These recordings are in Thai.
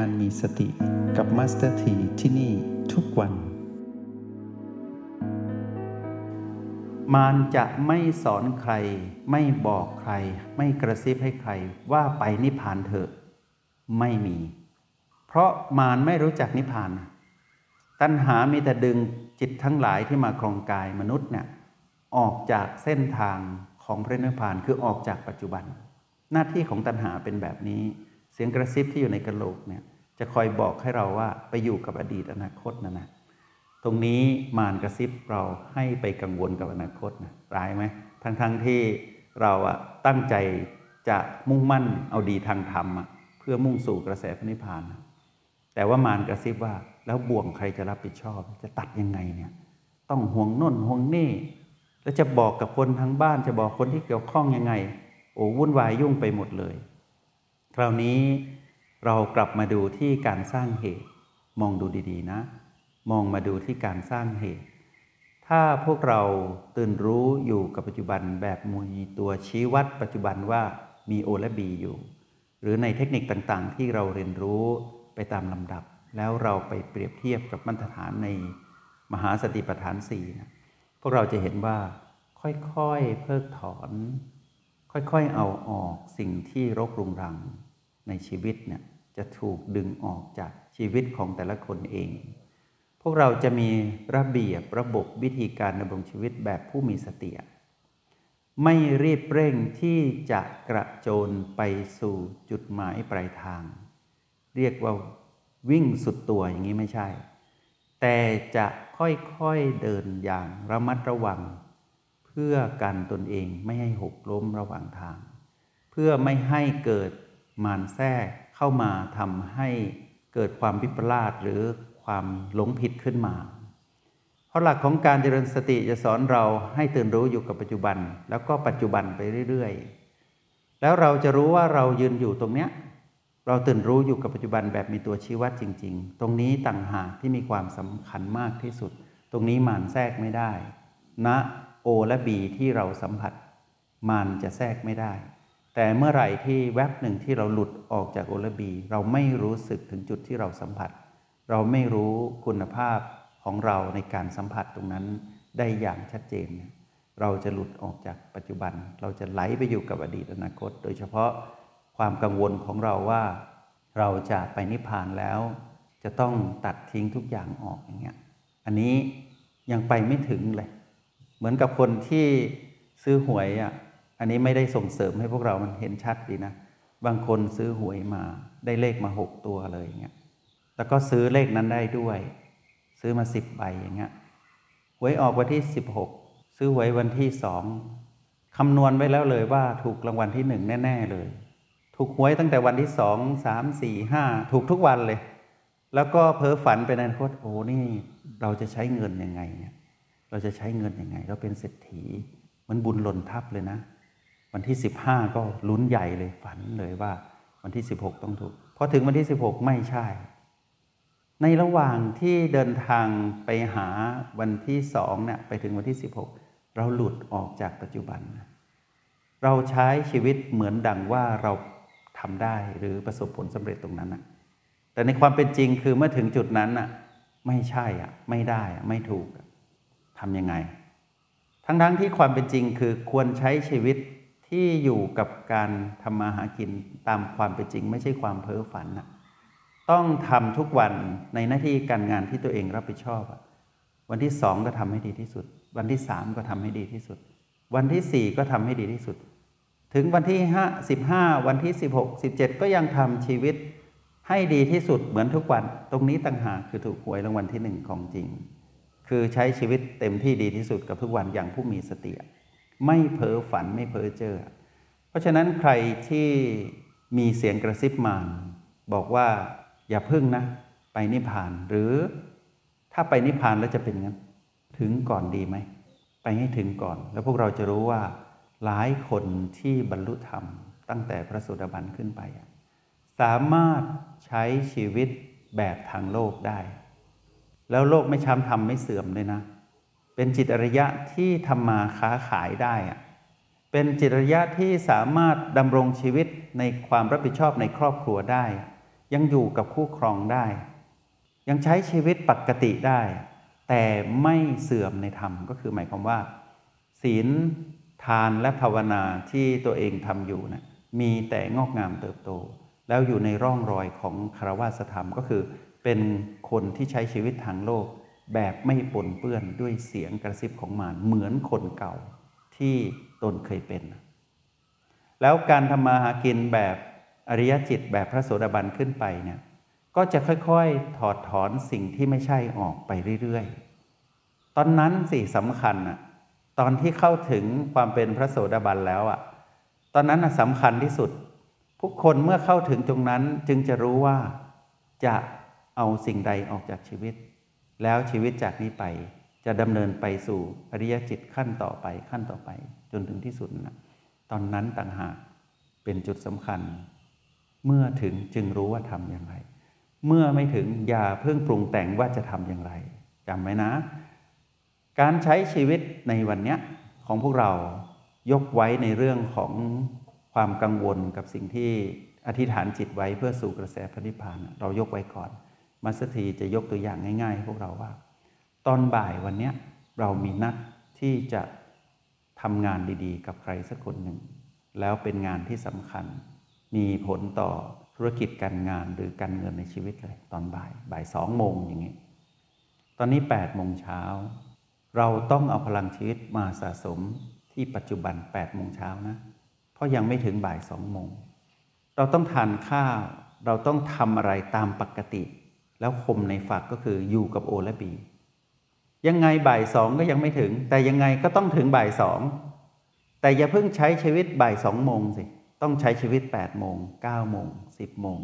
การมีสติกับมาสเตอร์ทีที่นี่ทุกวัน มารจะไม่สอนใคร ไม่บอกใคร ไม่กระซิบให้ใครว่าไปนิพพานเถอะ ไม่มี เพราะมารไม่รู้จักนิพพาน ตัณหามีแต่ดึงจิตทั้งหลายที่มาครองกายมนุษย์เนี่ยออกจากเส้นทางของพระนิพพานคือออกจากปัจจุบัน หน้าที่ของตัณหาเป็นแบบนี้ เสียงกระซิบที่อยู่ในกระโหลกเนี่ยจะคอยบอกให้เราว่าไปอยู่กับอดีตอนาคตนะนะตรงนี้มารกระซิบเราให้ไปกังวลกับอนาคตนะร้ายไหมทั้งๆทที่เราอะตั้งใจจะมุ่งมั่นเอาดีทางธรรมอะเพื่อมุ่งสู่กระแสพระนิพพานนะแต่ว่ามารกระซิบว่าแล้วบ่วงใครจะรับผิดชอบ จะตัดยังไงเนี่ยต้องห่วงน่นห่วงนี่แล้วจะบอกกับคนทั้งบ้านจะบอกคนที่เกี่ยวข้องยังไง โอ้วุ่นวายยุ่งไปหมดเลย คราวนี้เรากลับมาดูที่การสร้างเหตุ มองดูดีๆนะ มองมาดูที่การสร้างเหตุ ถ้าพวกเราตื่นรู้อยู่กับปัจจุบันแบบมีตัวชี้วัดปัจจุบันว่ามีโอและบีอยู่ หรือในเทคนิคต่างๆ ที่เราเรียนรู้ไปตามลำดับ แล้วเราไปเปรียบเทียบกับมาตรฐานในมหาสติปัฏฐานสี่นะพวกเราจะเห็นว่าค่อยๆเพิกถอน ค่อยๆเอาออกสิ่งที่รกรุงรัง ในชีวิตเนี่ยจะถูกดึงออกจากชีวิตของแต่ละคนเอง พวกเราจะมีระเบียบระบบวิธีการดำรงชีวิตแบบผู้มีสติไม่รีบเร่งที่จะกระโจนไปสู่จุดหมายปลายทาง เรียกว่าวิ่งสุดตัวอย่างนี้ไม่ใช่ แต่จะค่อยๆเดินอย่างระมัดระวัง เพื่อกันตนเองไม่ให้หกล้มระหว่างทาง เพื่อไม่ให้เกิด มารแทรกเข้ามาทำให้เกิดความวิปลาสหรือความหลงผิดขึ้นมา เพราะหลักของการเจริญสติจะสอนเราให้ตื่นรู้อยู่กับปัจจุบัน แล้วก็ปัจจุบันไปเรื่อยๆ แล้วเราจะรู้ว่าเรายืนอยู่ตรงเนี้ยเราตื่นรู้อยู่กับปัจจุบันแบบมีตัวชี้วัดจริง ๆ ตรงนี้ต่างหากที่มีความสำคัญมากที่สุด ตรงนี้มานแทรกไม่ได้ณนะโอและบีที่เราสัมผัส มานจะแทรกไม่ได้ แต่เมื่อไหร่ที่แวบหนึ่งที่เราหลุดออกจากโอลบี เราไม่รู้สึกถึงจุดที่เราสัมผัส เราไม่รู้คุณภาพของเราในการสัมผัสตรงนั้นได้อย่างชัดเจน เราจะหลุดออกจากปัจจุบัน เราจะไหลไปอยู่กับอดีตอนาคต โดยเฉพาะความกังวลของเราว่า เราจะไปนิพพานแล้ว จะต้องตัดทิ้งทุกอย่างออกอย่างเงี้ยอันนี้ยังไปไม่ถึงเลย เหมือนกับคนที่ซื้อหวยอะ อันนี้ไม่ได้ส่งเสริมให้พวกเรามันเห็นชัดดีนะ บางคนซื้อหวยมาได้เลขมาหกตัวเลยเงี้ย แล้วก็ซื้อเลขนั้นได้ด้วย ซื้อมาสิบใบอย่างเงี้ย หวยออกวันที่สิบหก ซื้อหวยวันที่สองคำนวณไว้แล้วเลยว่าถูกรางวัลที่หนึ่งแน่ ๆเลย ถูกหวยตั้งแต่วันที่สองสามสี่ห้าถูกทุกวันเลย แล้วก็เพ้อฝันไปในอนาคตโอ้นี่เราจะใช้เงินยังไงเนี่ย เราจะใช้เงินยังไง เราเป็นเศรษฐี มันบุญหล่นทับเลยนะ วันที่ 15 ก็ลุ้นใหญ่เลยฝันเลยว่า วันที่ 16 ต้องถูกพอถึงวันที่ 16 ไม่ใช่ ในระหว่างที่เดินทางไปหาวันที่สองเนี่ยไปถึงวันที่ 16 เราหลุดออกจากปัจจุบัน เราใช้ชีวิตเหมือนดังว่าเราทำได้หรือประสบผลสำเร็จตรงนั้นนะแต่ในความเป็นจริงคือเมื่อถึงจุดนั้นอะไม่ใช่อะไม่ได้อะไม่ถูกทำยังไง ทั้งๆทที่ความเป็นจริงคือควรใช้ชีวิต ที่อยู่กับการทำมาหากินตามความเป็นจริง ไม่ใช่ความเพ้อฝันนะต้องทำทุกวันในหน้าที่การงานที่ตัวเองรับผิดชอบ วันที่สองก็ทำให้ดีที่สุด วันที่สามก็ทำให้ดีที่สุด วันที่สี่ก็ทำให้ดีที่สุด ถึงวันที่ห้าสิบห้าวันที่สิบหกสิบเจ็ดก็ยังทำชีวิตให้ดีที่สุดเหมือนทุกวัน ตรงนี้ต่างหากคือถูกหวยรางวัลที่หนึ่งของจริง คือใช้ชีวิตเต็มที่ดีที่สุดกับทุกวันอย่างผู้มีสติ ไม่เพ้อฝันไม่เพ้อเจอเพราะฉะนั้นใครที่มีเสียงกระซิบมานบอกว่าอย่าพึ่งนะ ไปนิพพานหรือถ้าไปนิพพานแล้วจะเป็นงั้น ถึงก่อนดีไหม ไปให้ถึงก่อน แล้วพวกเราจะรู้ว่า หลายคนที่บรรลุธรรม ตั้งแต่พระสุดาบันขึ้นไป สามารถใช้ชีวิตแบบทางโลกได้ แล้วโลกไม่ช้ำทำไม่เสื่อมเลยนะ เป็นจิตอริยะที่ทำมาค้าขายได้อะเป็นจิตอริยะที่สามารถดำรงชีวิตในความรับผิดชอบในครอบครัวได้ ยังอยู่กับคู่ครองได้ ยังใช้ชีวิตปกติได้ แต่ไม่เสื่อมในธรรมก็คือหมายความว่า ศีลทานและภาวนาที่ตัวเองทำอยู่นะมีแต่งอกงามเติบโต แล้วอยู่ในร่องรอยของคารวาสธรรมก็คือ เป็นคนที่ใช้ชีวิตทางโลก แบบไม่ปนเปื้อนด้วยเสียงกระซิบของมารเหมือนคนเก่าที่ตนเคยเป็น แล้วการทำมาหากินแบบอริยจิตแบบพระโสดาบันขึ้นไปเนี่ยก็จะค่อยๆ ถอดถอนสิ่งที่ไม่ใช่ออกไปเรื่อยๆ ตอนนั้นสิสำคัญอะตอนที่เข้าถึงความเป็นพระโสดาบันแล้วอะตอนนั้นสำคัญที่สุดผู้คนเมื่อเข้าถึงตรงนั้นจึงจะรู้ว่าจะเอาสิ่งใดออกจากชีวิต แล้วชีวิตจากนี้ไปจะดำเนินไปสู่อริยจิตขั้นต่อไปขั้นต่อไป จนถึงที่สุดนะตอนนั้นต่างหากเป็นจุดสำคัญ เมื่อถึงจึงรู้ว่าทำอย่างไร เมื่อไม่ถึงอย่าเพิ่งปรุงแต่งว่าจะทำอย่างไรจำไว้นะ การใช้ชีวิตในวันนี้ของพวกเรายกไว้ในเรื่องของความกังวลกับสิ่งที่อธิษฐานจิตไว้เพื่อสู่กระแสพระนิพพานเรายกไว้ก่อน มัสถีจะยกตัวอย่างง่าย ๆ ให้พวกเราว่า ตอนบ่ายวันนี้เรามีนัดที่จะทำงานดีๆ กับใครสักคนหนึ่ง แล้วเป็นงานที่สำคัญ มีผลต่อธุรกิจการงานหรือการเงินในชีวิตเลย ตอนบ่ายบ่ายสองโมงอย่างนี้ ตอนนี้8ปดโมงเช้าเราต้องเอาพลังชีวิตมาสะสมที่ปัจจุบัน8ปดโมงเช้านะ เพราะยังไม่ถึงบ่ายสองโมง เราต้องทานข้าว เราต้องทำอะไรตามปกติ แล้วคมในฝักก็คืออยู่กับโอและบียังไงบ่ายสองก็ยังไม่ถึง แต่ยังไงก็ต้องถึงบ่ายสองแต่อย่าเพิ่งใช้ชีวิตบ่ายสองโมงสิ ต้องใช้ชีวิต8ปดโมงเก้าโมงสิบโมง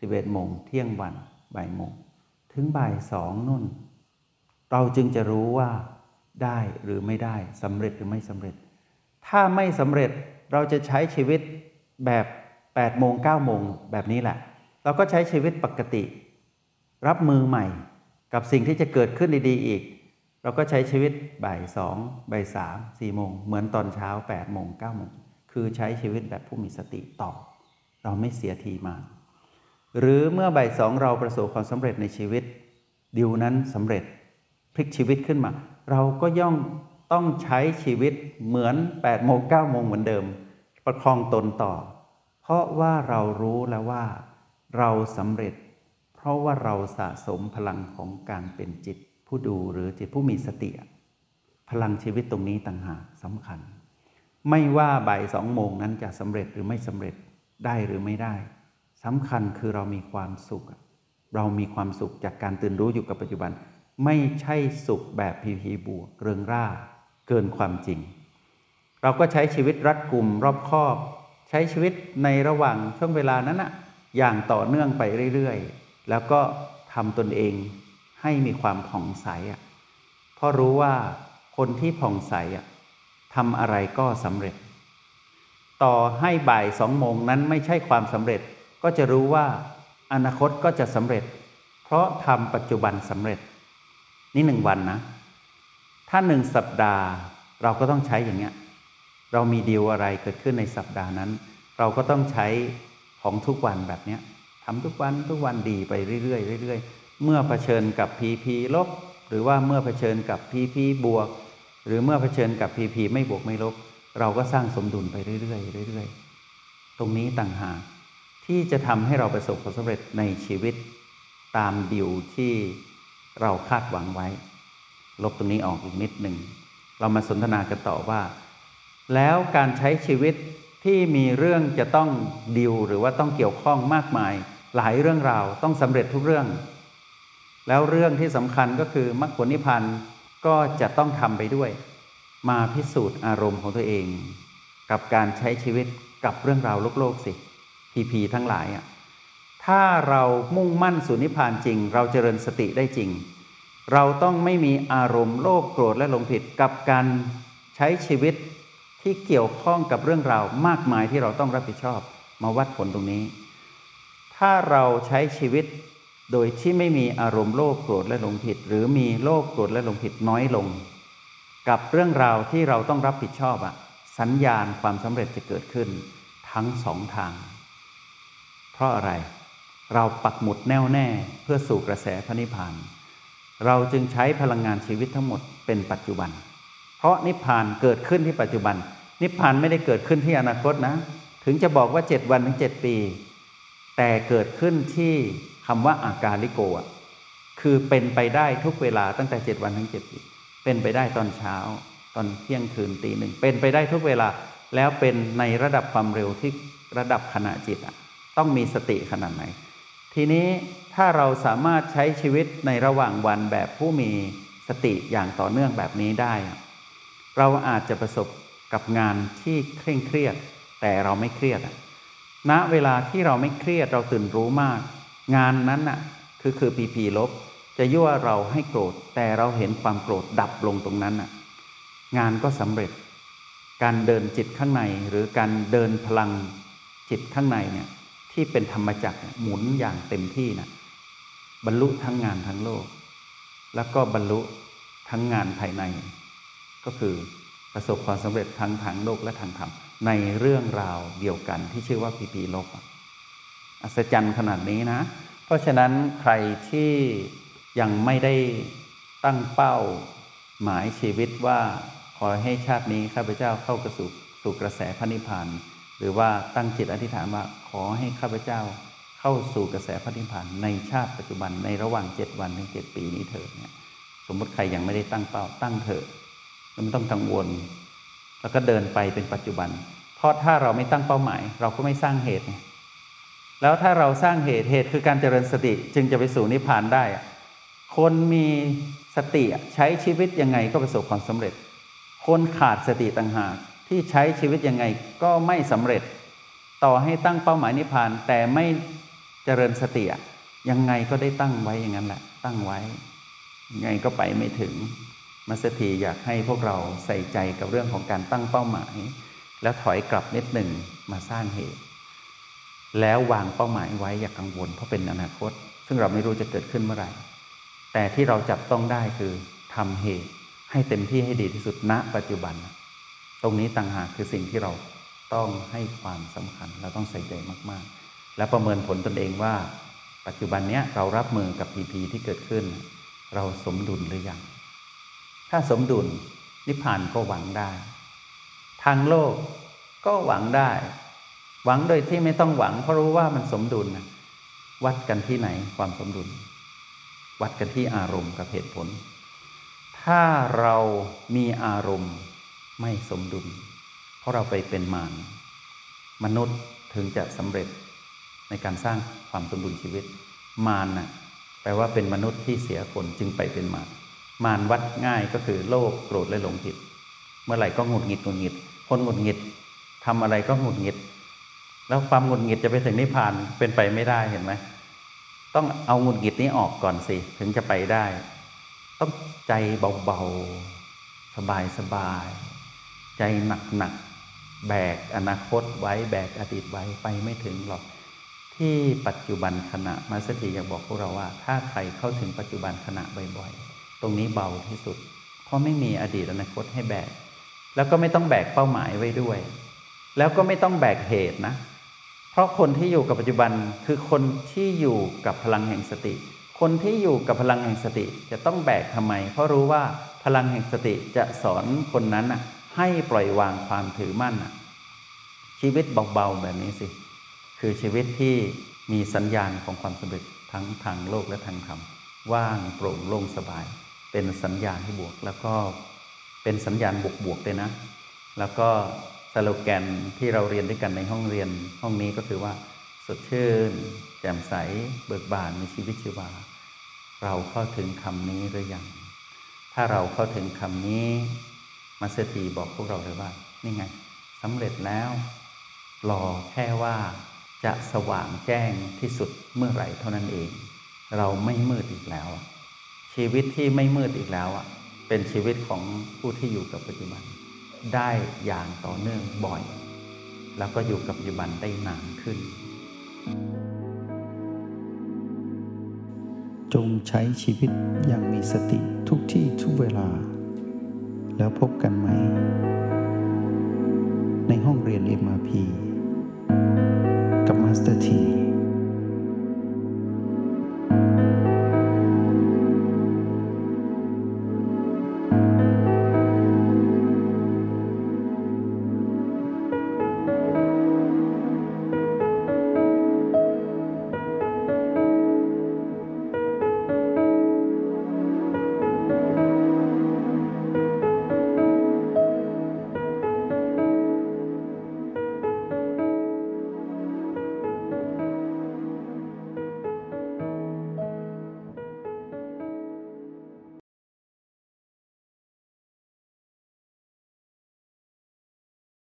สิบเอ็ดโมงเที่ยงวันบ่ายโมงถึงบ่ายสองนุ่น เราจึงจะรู้ว่าได้หรือไม่ได้สำเร็จหรือไม่สำเร็จ ถ้าไม่สำเร็จเราจะใช้ชีวิตแบบ8โมง9โมงแบบนี้แหละ เราก็ใช้ชีวิตปกติ รับมือใหม่ กับสิ่งที่จะเกิดขึ้นดีๆอีก เราก็ใช้ชีวิตบ่ายสองบ่ายสามสี่โมง เหมือนตอนเช้า8โมง9โมงคือใช้ชีวิตแบบผู้มีสติต่อ เราไม่เสียทีมา หรือเมื่อบ่ายสองเราประสบความสำเร็จในชีวิตดิวนั้นสำเร็จพลิกชีวิตขึ้นมา เราก็ย่อมต้องใช้ชีวิตเหมือน8โมง9โมงเหมือนเดิม ประคองตนต่อ เพราะว่าเรารู้แล้วว่าเราสำเร็จ ราะว่าเราสะสมพลังของการเป็นจิตผู้ดูหรือจิตผู้มีสติ พลังชีวิตตรงนี้ต่างหากสำคัญ ไม่ว่าบ่ายสองโมงนั้นจะสำเร็จหรือไม่สำเร็จได้หรือไม่ได้สำคัญคือเรามีความสุข เรามีความสุขจากการตื่นรู้อยู่กับปัจจุบัน ไม่ใช่สุขแบบพีพีบวกเริงร่า เกินความจริง เราก็ใช้ชีวิตรัดกลุ่มรอบคอบ ใช้ชีวิตในระหว่างช่วงเวลานั้นนะอย่างต่อเนื่องไปเรื่อยๆ แล้วก็ทำตนเองให้มีความผ่องใสอะเพราะรู้ว่าคนที่ผ่องใสอะทำอะไรก็สำเร็จ ต่อให้บ่ายสองโมงนั้นไม่ใช่ความสำเร็จ ก็จะรู้ว่าอนาคตก็จะสำเร็จ เพราะทำปัจจุบันสำเร็จ นี่หนึ่งวันนะ ถ้าหนึ่งสัปดาห์เราก็ต้องใช้อย่างเงี้ย เรามีดีลอะไรเกิดขึ้นในสัปดาห์นั้น เราก็ต้องใช้ของทุกวันแบบเนี้ย ทำทุกวันทุกวันดีไปเรื่อยๆเรื่อยๆเมื่อเผชิญกับ PP ลบ หรือว่าเมื่อเผชิญกับ PP บวก หรือเมื่อเผชิญกับ PP ไม่บวกไม่ลบ เราก็สร้างสมดุลไปเรื่อยๆเรื่อยๆ ตรงนี้ต่างหากที่จะทำให้เราประสบความสำเร็จในชีวิตตามดิวที่เราคาดหวังไว้ ลบตรงนี้ออกอีกนิดหนึ่ง เรามาสนทนากันต่อว่า แล้วการใช้ชีวิตที่มีเรื่องจะต้องดิวหรือว่าต้องเกี่ยวข้องมากมาย หลายเรื่องราวต้องสำเร็จทุกเรื่อง แล้วเรื่องที่สำคัญก็คือมรรคผลนิพพานก็จะต้องทำไปด้วย มาพิสูจน์อารมณ์ของตัวเอง กับการใช้ชีวิตกับเรื่องราวโลกโลกสิพีพีทั้งหลายอะถ้าเรามุ่งมั่นสู่นิพพานจริง เราเจริญสติได้จริง เราต้องไม่มีอารมณ์โลภโกรธและหลงผิดกับการใช้ชีวิตที่เกี่ยวข้องกับเรื่องราวมากมายที่เราต้องรับผิดชอบมาวัดผลตรงนี้ ถ้าเราใช้ชีวิตโดยที่ไม่มีอารมณ์โลภโกรธและหลงผิด หรือมีโลภโกรธและหลงผิดน้อยลง กับเรื่องราวที่เราต้องรับผิดชอบอะสัญญาณความสำเร็จจะเกิดขึ้นทั้งสองทาง เพราะอะไรเราปักหมุดแน่วแน่เพื่อสู่กระแสพระนิพพาน เราจึงใช้พลังงานชีวิตทั้งหมดเป็นปัจจุบัน เพราะนิพพานเกิดขึ้นที่ปัจจุบัน นิพพานไม่ได้เกิดขึ้นที่อนาคตนะ ถึงจะบอกว่าเจ็ดวันถึงเจ็ดปี แต่เกิดขึ้นที่คำว่าอาการลิโกะคือเป็นไปได้ทุกเวลาตั้งแต่เจ็ดวันถึงเจ็ดปีเป็นไปได้ตอนเช้า ตอนเที่ยงคืนตีหนึ่งเป็นไปได้ทุกเวลาแล้วเป็นในระดับความเร็วที่ระดับขณะจิตอะต้องมีสติขนาดไหน ทีนี้ถ้าเราสามารถใช้ชีวิตในระหว่างวันแบบผู้มีสติอย่างต่อเนื่องแบบนี้ได้ เราอาจจะประสบกับงานที่เคร่งเครียด แต่เราไม่เครียดอะ ณเวลาที่เราไม่เครียดเราตื่นรู้มาก งานนั้นน่ะคือคือปีพีลบ จะยั่วเราให้โกรธ แต่เราเห็นความโกรธดับลงตรงนั้นน่ะงานก็สำเร็จ การเดินจิตข้างในหรือการเดินพลังจิตข้างในเนี่ยที่เป็นธรรมจักรหมุนอย่างเต็มที่นะบรรลุทั้งงานทั้งโลก แล้วก็บรรลุทั้งงานภายใน ก็คือประสบความสำเร็จทั้งทางโลกและทางธรรม ในเรื่องราวเดียวกันที่ชื่อว่าปีปีลบอัศจรรย์ขนาดนี้นะ เพราะฉะนั้นใครที่ยังไม่ได้ตั้งเป้าหมายชีวิตว่าขอให้ชาตินี้ข้าพเจ้าเข้ากระสู่สู่กระแสพระนิพพานหรือว่าตั้งจิตอธิษฐานว่าขอให้ข้าพเจ้าเข้าสู่กระแสพระนิพพานในชาติปัจจุบันในระหว่างเจ็ดวันถึงเจ็ดปีนี้เถิดเนี่ยสมมติใครยังไม่ได้ตั้งเป้าตั้งเถอะไม่ต้องกังวล แล้วก็เดินไปเป็นปัจจุบัน ราะถ้าเราไม่ตั้งเป้าหมาย เราก็ไม่สร้างเหตุ แล้วถ้าเราสร้างเหตุเหตุคือการเจริญสติจึงจะไปสู่นิพพานได้ คนมีสติใช้ชีวิตยังไงก็ประสบความสำเร็จ คนขาดสติต่างหากที่ใช้ชีวิตยังไงก็ไม่สำเร็จ ต่อให้ตั้งเป้าหมายนิพพานแต่ไม่เจริญสติยังไงก็ได้ตั้งไว้อย่างนั้นแหละ ตั้งไว้ยังไงก็ไปไม่ถึงมาสถีอยากให้พวกเราใส่ใจกับเรื่องของการตั้งเป้าหมาย แล้วถอยกลับนิดหนึ่งมาสร้างเหตุ แล้ววางเป้าหมายไว้อย่ากกังวลเพราะเป็นอนาคต ซึ่งเราไม่รู้จะเกิดขึ้นเมื่อไหร่ แต่ที่เราจับต้องได้คือทำเหตุให้เต็มที่ให้ดีที่สุดณ ปัจจุบัน ตรงนี้ต่างหากคือสิ่งที่เราต้องให้ความสำคัญ เราต้องใส่ใจมากๆ และประเมินผลตนเองว่า ปัจจุบันนี้เรารับมือกับพีพีที่เกิดขึ้น เราสมดุลหรือยังถ้าสมดุลนิพพานก็หวังได้ ทางโลกก็หวังได้ หวังโดยที่ไม่ต้องหวัง เพราะรู้ว่ามันสมดุล วัดกันที่ไหนความสมดุล วัดกันที่อารมณ์กับเหตุผล ถ้าเรามีอารมณ์ไม่สมดุล เพราะเราไปเป็นมารมนุษย์ถึงจะสำเร็จในการสร้างความสมดุลชีวิต มารน่ะแปลว่าเป็นมนุษย์ที่เสียคนจึงไปเป็นมารมารวัดง่ายก็คือโลภโกรธและหลงผิด เมื่อไหร่ก็หงุดหงิดหงุดหงิด คนหงุดหงิดทำอะไรก็หงุดหงิด แล้วความหงุดหงิดจะไปถึงนิพพานเป็นไปไม่ได้เห็นไหมต้องเอาหงุดหงิดนี้ออกก่อนสิ ถึงจะไปได้ ต้องใจเบาๆ สบายๆ ใจหนักๆ แบกอนาคตไว้ แบกอดีตไว้ไปไม่ถึงหรอก ที่ปัจจุบันขณะมาสถีอยากบอกพวกเราว่า ถ้าใครเข้าถึงปัจจุบันขณะบ่อยๆ ตรงนี้เบาที่สุด เพราะไม่มีอดีตอนาคตให้แบก แล้วก็ไม่ต้องแบกเป้าหมายไว้ด้วย แล้วก็ไม่ต้องแบกเหตุนะ เพราะคนที่อยู่กับปัจจุบันคือคนที่อยู่กับพลังแห่งสติ คนที่อยู่กับพลังแห่งสติจะต้องแบกทำไม เพราะรู้ว่าพลังแห่งสติจะสอนคนนั้นอะให้ปล่อยวางความถือมั่น ชีวิตเบาๆแบบนี้สิ คือชีวิตที่มีสัญญาณของความสำเร็จทั้งทางโลกและทางธรรม ว่างโปร่งโล่งสบาย เป็นสัญญาณที่บวกแล้วก็ เป็นสัญญาณบวกๆเลยนะ แล้วก็สโลแกนที่เราเรียนด้วยกันในห้องเรียนห้องนี้ก็คือว่า สดชื่น แจ่มใส เบิกบานมีชีวิตชีวา เราเข้าถึงคำนี้หรือยัง ถ้าเราเข้าถึงคำนี้มาสถีบอกพวกเราเลยว่า นี่ไงสำเร็จแล้วรอแค่ว่าจะสว่างแจ้งที่สุดเมื่อไหร่เท่านั้นเอง เราไม่มืดอีกแล้ว ชีวิตที่ไม่มืดอีกแล้วอะ เป็นชีวิตของผู้ที่อยู่กับปัจจุบัน ได้อย่างต่อเนื่องบ่อย แล้วก็อยู่กับปัจจุบันได้นานขึ้น จงใช้ชีวิตอย่างมีสติทุกที่ทุกเวลา แล้วพบกันไหม ในห้องเรียน MRP กับมาสเตอร์ที